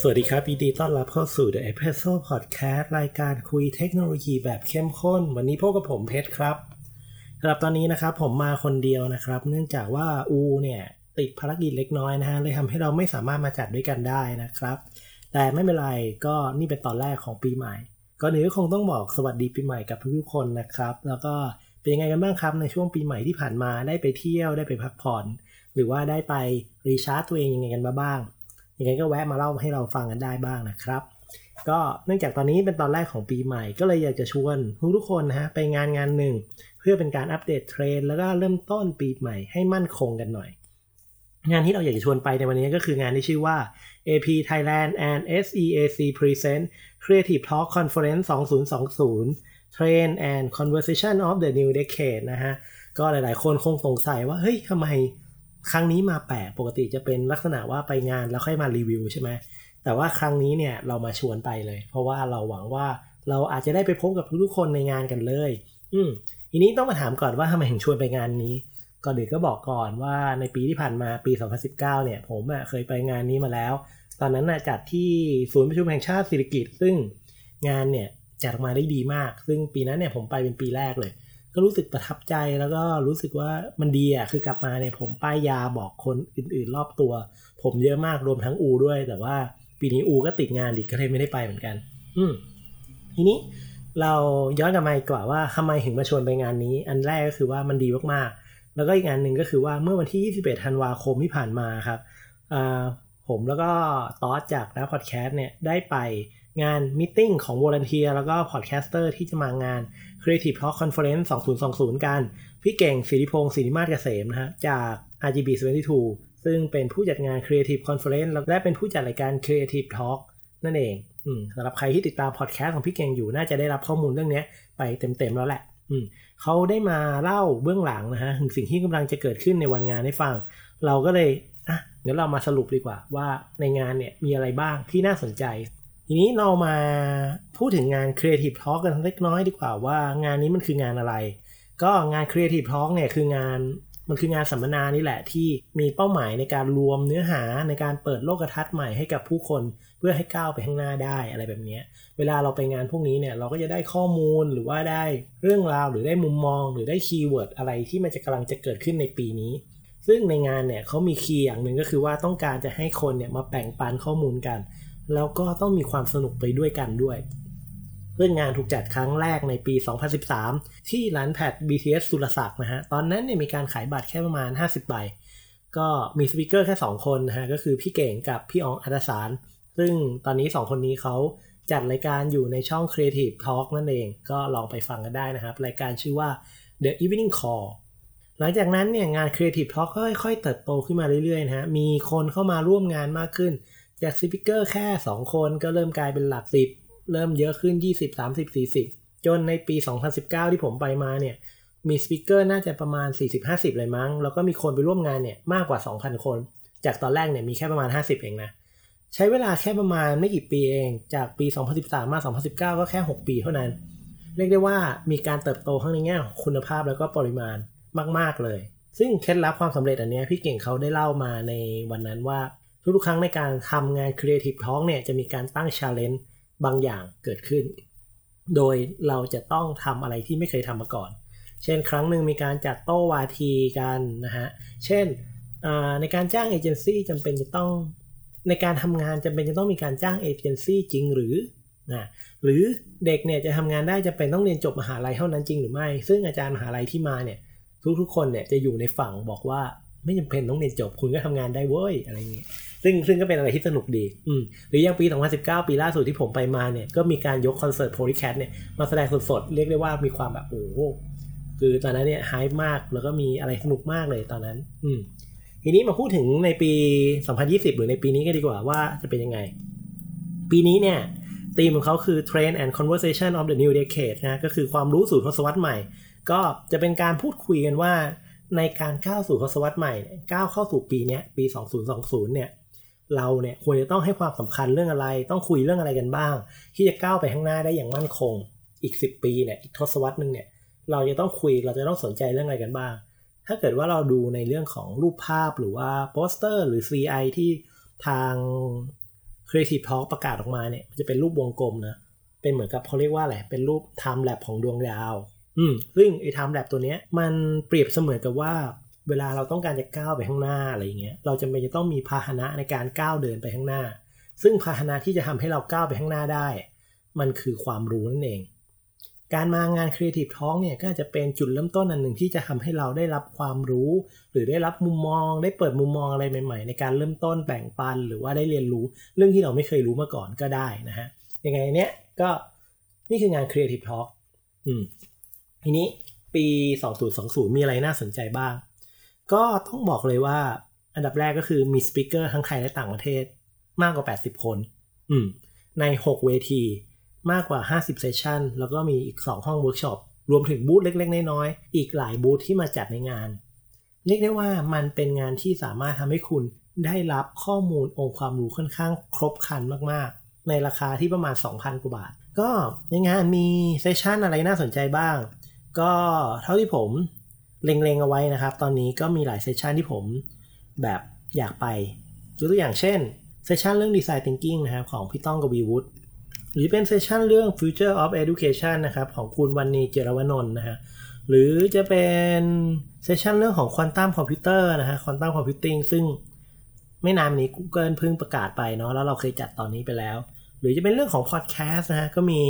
สวัสดีครับยินดีต้อนรับเข้าสู่ The Episode Podcast รายการคุยเทคโนโลยีแบบเข้มข้น วันนี้พบกับผมเพชรครับสำหรับตอนนี้นะครับผมมาคนเดียวนะครับ เนื่องจากว่าอูเนี่ยติดภารกิจเล็กน้อยนะฮะเลยทำให้เราไม่สามารถมาจัดด้วยกันได้นะครับ แต่ไม่เป็นไรก็นี่เป็นตอนแรกของปีใหม่ก่อนอื่นก็คงต้องบอกสวัสดีปีใหม่กับทุกๆคนนะครับ แล้วก็เป็นยังไงกันบ้างครับในช่วงปีใหม่ที่ผ่านมาได้ไปเที่ยวได้ไปพักผ่อน หรือว่าได้ไปรีชาร์จตัวเองยังไงกันมาบ้าง ยังไงก็แวะมาเล่าให้เราฟังกันได้บ้างนะครับ ก็เนื่องจากตอนนี้เป็นตอนแรกของปีใหม่ ก็เลยอยากจะชวนทุกๆคนนะฮะไปงานงานหนึ่ง เพื่อเป็นการอัปเดตเทรนแล้วก็เริ่มต้นปีใหม่ให้มั่นคงกันหน่อย งานที่เราอยากจะชวนไปในวันนี้ก็คืองานที่ชื่อว่า AP Thailand and SEAC Present Creative Talk Conference 2020 Trend and Conversation of the New Decade นะฮะก็หลายๆ คนคงสงสัยว่าเฮ้ยทำไม ครั้งนี้มาแปลกปกติจะเป็นลักษณะว่าไปงานแล้วค่อยมารีวิวใช่ไหมแต่ว่าครั้งนี้เนี่ยเรามาชวนไปเลย เพราะว่าเราหวังว่าเราอาจจะได้ไปพบกับทุกๆคนในงานกันเลย อืมทีนี้ต้องมาถามก่อนว่าทำไมถึงชวนไปงานนี้ก่อนอื่นก็บอกก่อนว่าในปีที่ผ่านมาปี 2019 เนี่ย ผมอะเคยไปงานนี้มาแล้ว ตอนนั้นน่ะจัดที่ศูนย์ประชุมแห่งชาติสิริกิติ์ซึ่งงานเนี่ยจัดออกมาได้ดีมาก ซึ่งปีนั้นเนี่ยผมไปเป็นปีแรกเลย ก็รู้สึกประทับใจแล้วก็รู้สึกว่ามันดีอะคือกลับมาเนี่ยผมป้ายยาบอกคนอื่นๆ รอบตัว ผมเยอะมากรวมทั้งอูด้วย แต่ว่าปีนี้อูก็ติดงานอีกก็เลยไม่ได้ไปเหมือนกัน อืมทีนี้เราย้อนกลับมาอีกกว่าว่าทำไมถึงมาชวนไปงานนี้ อันแรกก็คือว่ามันดีมากๆ แล้วก็อีกงานหนึ่งก็คือว่าเมื่อวันที่ 21 ธันวาคมที่ผ่านมาครับอ่าผมแล้วก็ตอสจากนะพอดแคสต์เนี่ยได้ไป งานมิ팅ของวอร์ n นเทียแล้วก็ podcaster ที่จะมางาน Creative Talk Conference 2020 กัน พี่เก่งศิริพงศ์ศิริมาศเกษมนะฮะจาก RGB 72ซึ่งเป็นผู้จัดงาน Creative Conference และเป็นผู้จัดรายการ Creative Talk นั่นเองอสำหรับใครที่ติดตามพอดแคสต์ของพี่เก่งอยู่น่าจะได้รับข้อมูลเรื่องนี้ไปเต็มๆแล้วแหละเขาได้มาเล่าเบื้องหลังนะฮะถึงสิ่งที่กำลังจะเกิดขึ้นในวันงานให้ฟัง เราก็เลยอะเดี๋ยวเรามาสรุปดีกว่าว่าในงานเนี่ยมีอะไรบ้างที่น่าสนใจ ทีนี้เรามาพูดถึงงาน Creative Talk กันเล็กน้อยดีกว่าว่างานนี้มันคืองานอะไร ก็งาน Creative Talk เนี่ยคืองานมันคืองานสัมมนานี่แหละที่มีเป้าหมายในการรวมเนื้อหาในการเปิดโลกทัศน์ใหม่ให้กับผู้คนเพื่อให้ก้าวไปข้างหน้าได้อะไรแบบนี้ เวลาเราไปงานพวกนี้เนี่ยเราก็จะได้ข้อมูลหรือว่าได้เรื่องราวหรือได้มุมมอง หรือได้ keyword อะไรที่มันจะกำลังจะเกิดขึ้นในปีนี้ ซึ่งในงานเนี่ยเขามีคีย์อย่างหนึ่งก็คือว่าต้องการจะให้คนเนี่ยมาแบ่งปันข้อมูลกัน แล้วก็ต้องมีความสนุกไปด้วยกันด้วยเรื่องงานถูกจัดครั้งแรกในปี 2013 ที่ร้านแพด BTS สุรศักดิ์นะฮะ ตอนนั้นเนี่ยมีการขายบัตรแค่ประมาณ 50 ใบ ก็มีสปิเกอร์แค่ 2 คนนะฮะ ก็คือพี่เก่งกับพี่อองอัตสาร ซึ่งตอนนี้ 2 คนนี้เขาจัดรายการอยู่ในช่อง Creative Talk นั่นเอง ก็ลองไปฟังกันได้นะครับ รายการชื่อว่า The Evening Call หลังจากนั้นเนี่ยงาน Creative Talk ก็ค่อยๆเติบโตขึ้นมาเรื่อยๆนะฮะ มีคนเข้ามาร่วมงานมากขึ้น จากสปิเกอร์แค่ 2 คนก็เริ่มกลายเป็นหลักสิบเริ่มเยอะขึ้น 20 30 40 จนในปี 2019 ที่ผมไปมาเนี่ยมีสปิเกอร์น่าจะประมาณ 40-50 เลยมั้ง แล้วก็มีคนไปร่วมงานเนี่ยมากกว่า 2,000 คน จากตอนแรกเนี่ยมีแค่ประมาณ 50 เองนะ ใช้เวลาแค่ประมาณไม่กี่ปีเอง จากปี 2013 มา 2019 ก็แค่ 6 ปีเท่านั้น เรียกได้ว่ามีการเติบโตทั้งในแง่ของคุณภาพแล้วก็ปริมาณมาก ๆ เลย ซึ่งเคล็ดลับความสำเร็จอันนี้พี่เก่งเขาได้เล่ามาในวันนั้นว่า ทุกๆครั้งในการทำงาน Creative Talk เนี่ยจะมีการตั้ง challenge บางอย่างเกิดขึ้น โดยเราจะต้องทำอะไรที่ไม่เคยทำมาก่อน เช่นครั้งหนึ่งมีการจัดโต้วาทีกันนะฮะ เช่นในการจ้างเอเจนซี่จำเป็นจะต้องในการทำงานจำเป็นจะต้องมีการจ้างเอเจนซี่จริงหรือนะหรือเด็กเนี่ยจะทำงานได้จะเป็นต้องเรียนจบมหาลัยเท่านั้นจริงหรือไม่ ซึ่งอาจารย์มหาลัยที่มาเนี่ยทุกๆคนเนี่ยจะอยู่ในฝั่งบอกว่า ไม่จำเป็นต้องเรียนจบคุณก็ทำงานได้เว้ยอะไรอย่างเงี้ยซึ่งซึ่งก็เป็นอะไรที่สนุกดี อืมหรืออย่างปี 2019 ปีล่าสุดที่ผมไปมาเนี่ย ก็มีการยกคอนเสิร์ต Polycat เนี่ย มาแสดงสดๆ เรียกได้ว่ามีความแบบโอ้คือตอนนั้นเนี่ย high มากแล้วก็มีอะไรสนุกมากเลยตอนนั้น อืมทีนี้มาพูดถึงในปี 2020 หรือในปีนี้ก็ดีกว่าว่าจะเป็นยังไง ปีนี้เนี่ยธีมของเขาคือ Trend and Conversation of the New Decade นะก็คือความรู้สู่ทศวรรษใหม่ ก็จะเป็นการพูดคุยกันว่า ในการก้าวสู่ทศวรรษใหม่ก้าวเข้าสู่ปีนี้ปี 2020 เนี่ยเราเนี่ยควรจะต้องให้ความสำคัญเรื่องอะไร ต้องคุยเรื่องอะไรกันบ้าง ที่จะก้าวไปข้างหน้าได้อย่างมั่นคง อีก 10 ปีเนี่ยอีกทศวรรษหนึ่งเนี่ยเราจะต้องคุยเราจะต้องสนใจเรื่องอะไรกันบ้าง ถ้าเกิดว่าเราดูในเรื่องของรูปภาพหรือว่าโปสเตอร์หรือ CI ที่ทาง Creative Talk ประกาศออกมาเนี่ยมันจะเป็นรูปวงกลมนะเป็นเหมือนกับเขาเรียกว่าอะไรเป็นรูป time lap ของดวงดาว อืมซึ่งไอ้ time lap ตัวเนี้ยมันเปรียบเสมือนกับว่า เวลาเราต้องการจะก้าวไปข้างหน้าอะไรอย่างเงี้ยเราจำเป็นจะต้องมีพาหนะในการก้าวเดินไปข้างหน้า ซึ่งพาหนะที่จะทำให้เราก้าวไปข้างหน้าได้ มันคือความรู้นั่นเอง การมางาน Creative Talk เนี่ยก็จะเป็นจุดเริ่มต้นอันหนึ่งที่จะทำให้เราได้รับความรู้ หรือได้รับมุมมอง ได้เปิดมุมมองอะไรใหม่ ๆ ในการเริ่มต้นแบ่งปันหรือว่าได้เรียนรู้ เรื่องที่เราไม่เคยรู้มาก่อนก็ได้นะฮะยังไงเนี้ยก็นี่คืองาน Creative Talk อืม ทีนี้ปี 2020 มีอะไรน่าสนใจบ้าง ก็ต้องบอกเลยว่าอันดับแรกก็คือมีสปิเกอร์ทั้งไทยและต่างประเทศมากกว่า 80 คน อืม ใน 6 เวที มากกว่า 50 session แล้วก็มีอีก 2 ห้องเวิร์กช็อป รวมถึงบูธเล็ก ๆ น้อยๆ อีกหลายบูธที่มาจัดในงาน เรียกได้ว่ามันเป็นงานที่สามารถทำให้คุณได้รับข้อมูลองค์ความรู้ค่อนข้างครบครันมากๆ ในราคาที่ประมาณ 2,000 กว่าบาท ก็ในงานมี session อะไรน่าสนใจบ้าง ก็เท่าที่ผมเล็งๆเอาไว้นะครับ ตอนนี้ก็มีหลาย session ที่ผมแบบอยากไปยกตัวอย่างเช่นเซสชันเรื่อง Design Thinking นะครับ ของพี่ต้องกวีวุฒิหรือเป็นเซสชันเรื่อง Future of Education นะครับ ของคุณวรรณีเจียรวนนท์นะฮะหรือจะเป็น session เรื่องของ Quantum Computer นะฮะ Quantum Computing ซึ่งไม่นานนี้ Google เพิ่งประกาศไปเนาะแล้วเราเคยจัดตอนนี้ไปแล้ว หรือจะเป็นเรื่องของ Podcast นะฮะก็มี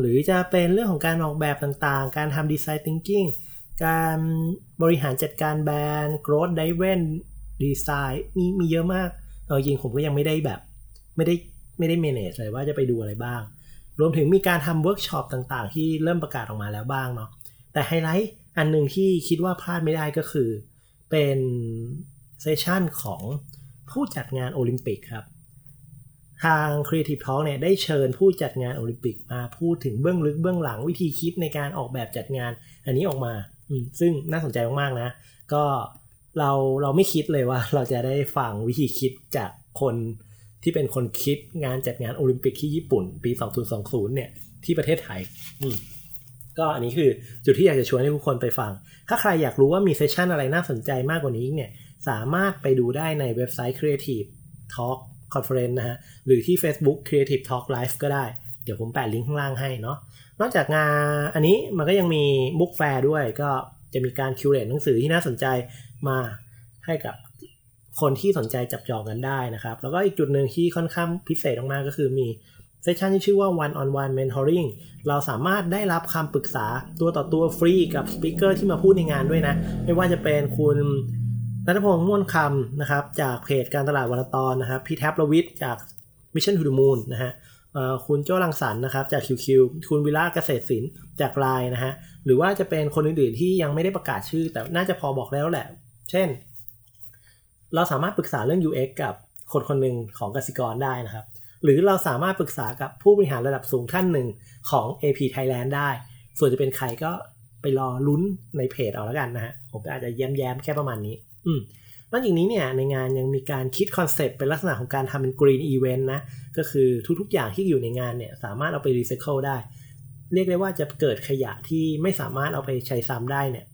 หรือจะเป็นเรื่องของการออกแบบต่างๆ การทำ Design Thinking การบริหารจัดการแบรนด์ growth driven design มีมีเยอะมากเอาจริงผมก็ยังไม่ได้แบบไม่ได้ไม่ได้ manage เลยว่าจะไปดูอะไรบ้าง รวมถึงมีการทำเวิร์กช็อปต่างๆ ที่เริ่มประกาศออกมาแล้วบ้างเนาะแต่ไฮไลท์อันหนึ่งที่คิดว่าพลาดไม่ได้ก็คือ เป็น session ของผู้จัดงานโอลิมปิกครับ ทาง Creative Talk เนี่ยได้เชิญผู้จัดงานโอลิมปิกมาพูดถึงเบื้องลึกเบื้องหลังวิธีคิดในการออกแบบจัดงานอันนี้ออกมา ซึ่งน่าสนใจมากๆนะ ก็เราเราไม่คิดเลยว่า เราจะได้ฟังวิธีคิดจากคนที่เป็นคนคิดงานจัดงานโอลิมปิกที่ญี่ปุ่น ปี 2020 เนี่ยที่ประเทศไทยก็อันนี้คือจุดที่อยากจะชวนให้ทุกคนไปฟัง ถ้าใครอยากรู้ว่ามีเซสชันอะไรน่าสนใจมากกว่านี้เนี่ยสามารถไปดูได้ในเว็บไซต์ Creative Talk Conference นะฮะ หรือที่ Facebook Creative Talk Live ก็ได้ เดี๋ยวผมแปะลิงก์ข้างล่างให้เนาะ นอกจากงานอันนี้มันก็ยังมี book fair ด้วยก็จะมีการ curate หนังสือที่น่าสนใจมาให้กับคนที่สนใจจับจองกันได้นะครับ แล้วก็อีกจุดหนึ่งที่ค่อนข้างพิเศษมากๆก็คือมี session ที่ชื่อว่า one on one mentoring เราสามารถได้รับคำปรึกษาตัวต่อตัวฟรีกับ speaker ที่มาพูดในงานด้วยนะ ไม่ว่าจะเป็นคุณ นัทพงศ์ม่วนคำนะครับจากเพจการตลาดวันละตอนนะครับพี่แท็บลวิทย์จาก Mission to the Moon นะฮะคุณโจ้ลังสรรนะครับจาก QQ คุณวิลาเกษตรศิลป์จากไลน์นะฮะหรือว่าจะเป็นคนอื่นๆที่ยังไม่ได้ประกาศชื่อ แต่น่าจะพอบอกแล้วแหละ เช่น เราสามารถปรึกษาเรื่อง UX กับคนคนหนึ่งของกสิกรได้นะครับ หรือเราสามารถปรึกษากับผู้บริหารระดับสูงท่านหนึ่งของ AP Thailand ได้ ส่วนจะเป็นใครก็ไปรอลุ้นในเพจเอาแล้วกันนะฮะผมอาจจะแย้มๆแค่ประมาณนี้ อืมนอกจากนี้เนี่ยในงานยังมีการคิด concept เป็นลักษณะของการทำเป็น green event นะ ก็คือทุกๆอย่างที่อยู่ในงานเนี่ยสามารถเอาไปรีไซเคิลได้ เรียกได้ว่าจะเกิดขยะที่ไม่สามารถเอาไปใช้ซ้ำได้เนี่ย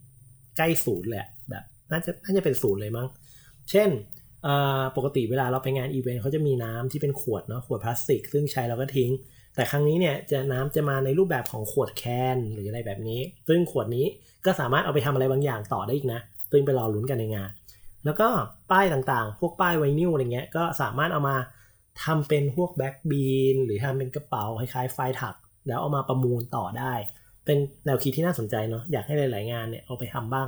ใกล้ศูนย์แหละแบบน่าจะน่าจะเป็นศูนย์เลยมั้ง เช่นปกติเวลาเราไปงานอีเวนต์เขาจะมีน้ำที่เป็นขวดเนาะขวดพลาสติก ซึ่งใช้เราก็ทิ้ง แต่ครั้งนี้เนี่ยจะน้ำจะมาในรูปแบบของขวดแคนหรืออะไรแบบนี้ ซึ่งขวดนี้ก็สามารถเอาไปทำอะไรบางอย่างต่อได้อีกนะ ซึ่งไปรอลุ้นกันในงาน แล้วก็ป้ายต่างๆ พวกป้ายไวนิลอะไรเงี้ย ก็สามารถเอามาทำเป็นพวกแบ็กบีนหรือทำเป็นกระเป๋าคล้ายๆไฟถัก แล้วเอามาประมูลต่อได้ เป็นแนวคิดที่น่าสนใจเนาะอยากให้หลาย ๆ งานเนี่ยเอาไปทำบ้าง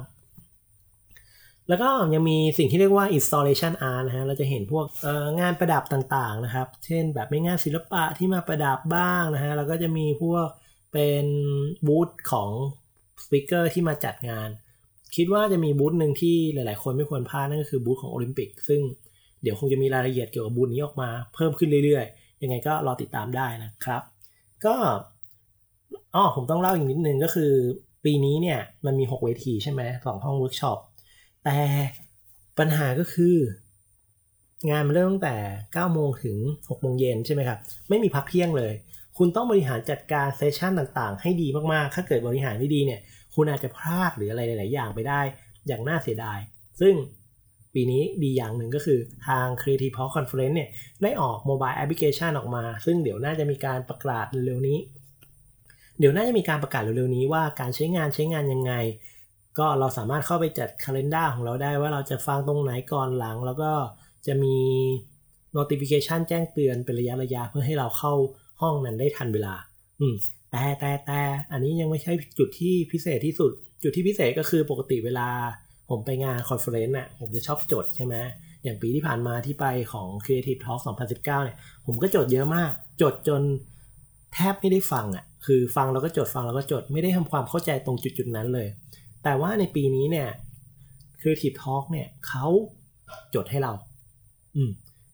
แล้วก็ยังมีสิ่งที่เรียกว่า installation art นะฮะเราจะเห็นพวกงานประดับต่างๆนะครับ เช่นแบบไม่งานศิลปะที่มาประดับบ้างนะฮะแล้วก็จะมีพวกเป็นบูธของ speaker ที่มาจัดงาน คิดว่าจะมีบูธหนึ่งที่หลาย ๆ คนไม่ควรพลาดนั่นก็คือบูธของโอลิมปิก ซึ่งเดี๋ยวคงจะมีรายละเอียดเกี่ยวกับบูธนี้ออกมาเพิ่มขึ้นเรื่อย ๆ ยังไงก็รอติดตามได้นะครับ ก็อ๋อผมต้องเล่าอีกนิดนึงก็คือ ปีนี้เนี่ยมันมี 6 เวทีใช่ไหมสองห้องเวิร์กช็อปแต่ปัญหาก็คืองานมันเริ่มตั้งแต่9โมงถึง6โมงเย็นใช่ไหมครับ ไม่มีพักเที่ยงเลย คุณต้องบริหารจัดการ session ต่างๆ ให้ดีมากๆ ถ้าเกิดบริหารไม่ดีเนี่ย คุณอาจจะพลาดหรืออะไรหลาย ๆ อย่างไปได้ อย่างน่าเสียดาย ซึ่งปีนี้ดีอย่างหนึ่งก็คือทาง Creative Talk Conference เนี่ย ได้ออก mobile application ออกมา ซึ่งเดี๋ยวน่าจะมีการประกาศเร็วๆนี้ เดี๋ยวน่าจะมีการประกาศเร็วๆนี้ว่าการใช้งานใช้งานยังไง ก็เราสามารถเข้าไปจัด Calendar ของเราได้ว่าเราจะฟังตรงไหนก่อนหลัง แล้วก็จะมี notification แจ้งเตือนเป็นระยะระยะเพื่อให้เราเข้า ห้องนั้นได้ทันเวลา อืม แต่แต่แต่อันนี้ยังไม่ใช่จุดที่พิเศษที่สุด จุดที่พิเศษก็คือปกติเวลา ผมไปงาน conference น่ะผมจะชอบจดใช่ไหมอย่างปีที่ผ่านมาที่ไปของ Creative Talk 2019 เนี่ย ผมก็จดเยอะมาก จดจนแทบไม่ได้ฟังอะ คือฟังแล้วก็จดฟังแล้วก็จดไม่ได้ทำความเข้าใจตรงจุดๆนั้นเลย แต่ว่าในปีนี้เนี่ย Creative Talk เนี่ยเขาจดให้เรา อืม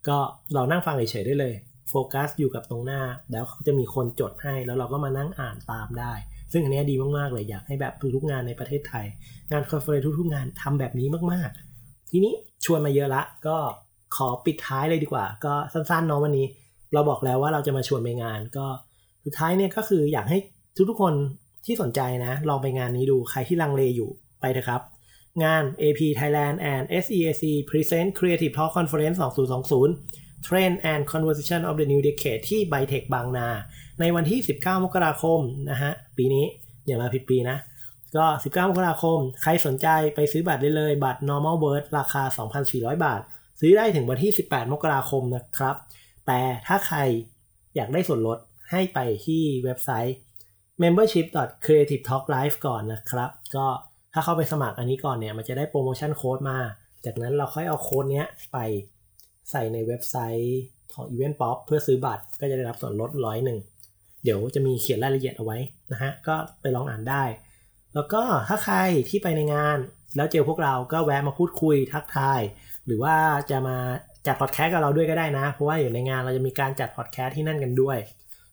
ก็เรานั่งฟังเฉยๆได้เลย โฟกัสอยู่กับตรงหน้า แล้วเขาจะมีคนจดให้ แล้วเราก็มานั่งอ่านตามได้ ซึ่งอันนี้ดีมากๆเลยอยากให้แบบทุกๆงานในประเทศไทย งานคอนเฟอเรนซ์ทุกๆงานทำแบบนี้มากๆ ทีนี้ชวนมาเยอะละก็ขอปิดท้ายเลยดีกว่า ก็สั้นๆเนาะวันนี้ เราบอกแล้วว่าเราจะมาชวนไปงาน ก็สุดท้ายเนี่ยก็คืออยากให้ทุกๆคนที่สนใจนะ ลองไปงานนี้ดูใครที่ลังเลอยู่ไปเถอะครับ งาน AP Thailand and SEAC Present Creative Talk Conference 2020 Trend and Conversation of the New Decade ที่ไบเทคบางนา ในวันที่ 19 มกราคมนะฮะ ปีนี้ อย่ามาผิดปีนะ ก็ 19 มกราคม ใครสนใจไปซื้อบัตรได้เลย บัตร normal bird ราคา 2,400 บาท ซื้อได้ถึงวันที่ 18 มกราคมนะครับ แต่ถ้าใครอยากได้ส่วนลดให้ไปที่เว็บไซต์ membership.creativetalklive ก่อนนะครับ ก็ถ้าเข้าไปสมัครอันนี้ก่อนเนี่ย มันจะได้โปรโมชั่นโค้ดมา จากนั้นเราค่อยเอาโค้ดเนี้ยไป ใส่ในเว็บไซต์ของ Event Pop เพื่อซื้อบัตรก็จะได้รับส่วนลดร้อยหนึ่งเดี๋ยวจะมีเขียนรายละเอียดเอาไว้นะฮะก็ไปลองอ่านได้ แล้วก็ถ้าใครที่ไปในงาน แล้วเจอพวกเราก็แวะมาพูดคุยทักทาย หรือว่าจะมาจัดพอดแคสต์กับเราด้วยก็ได้นะ เพราะว่าอยู่ในงานเราจะมีการจัดพอดแคสต์ที่นั่นกันด้วย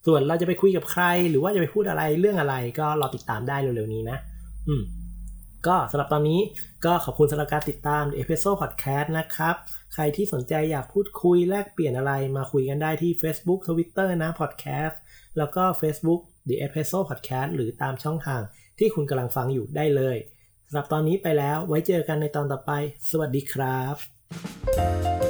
ส่วนเราจะไปคุยกับใคร หรือว่าจะไปพูดอะไรเรื่องอะไรก็รอติดตามได้เร็วๆนี้นะ อืม ก็สำหรับตอนนี้ก็ขอบคุณสำหรับการติดตาม The Episode Podcast นะครับ ใครที่สนใจอยากพูดคุยแลกเปลี่ยนอะไรมาคุยกันได้ที่ Facebook Twitter นะ Podcast แล้วก็ Facebook The Episode Podcast หรือตามช่องทางที่คุณกำลังฟังอยู่ได้เลยสำหรับตอนนี้ไปแล้วไว้เจอกันในตอนต่อไป สวัสดีครับ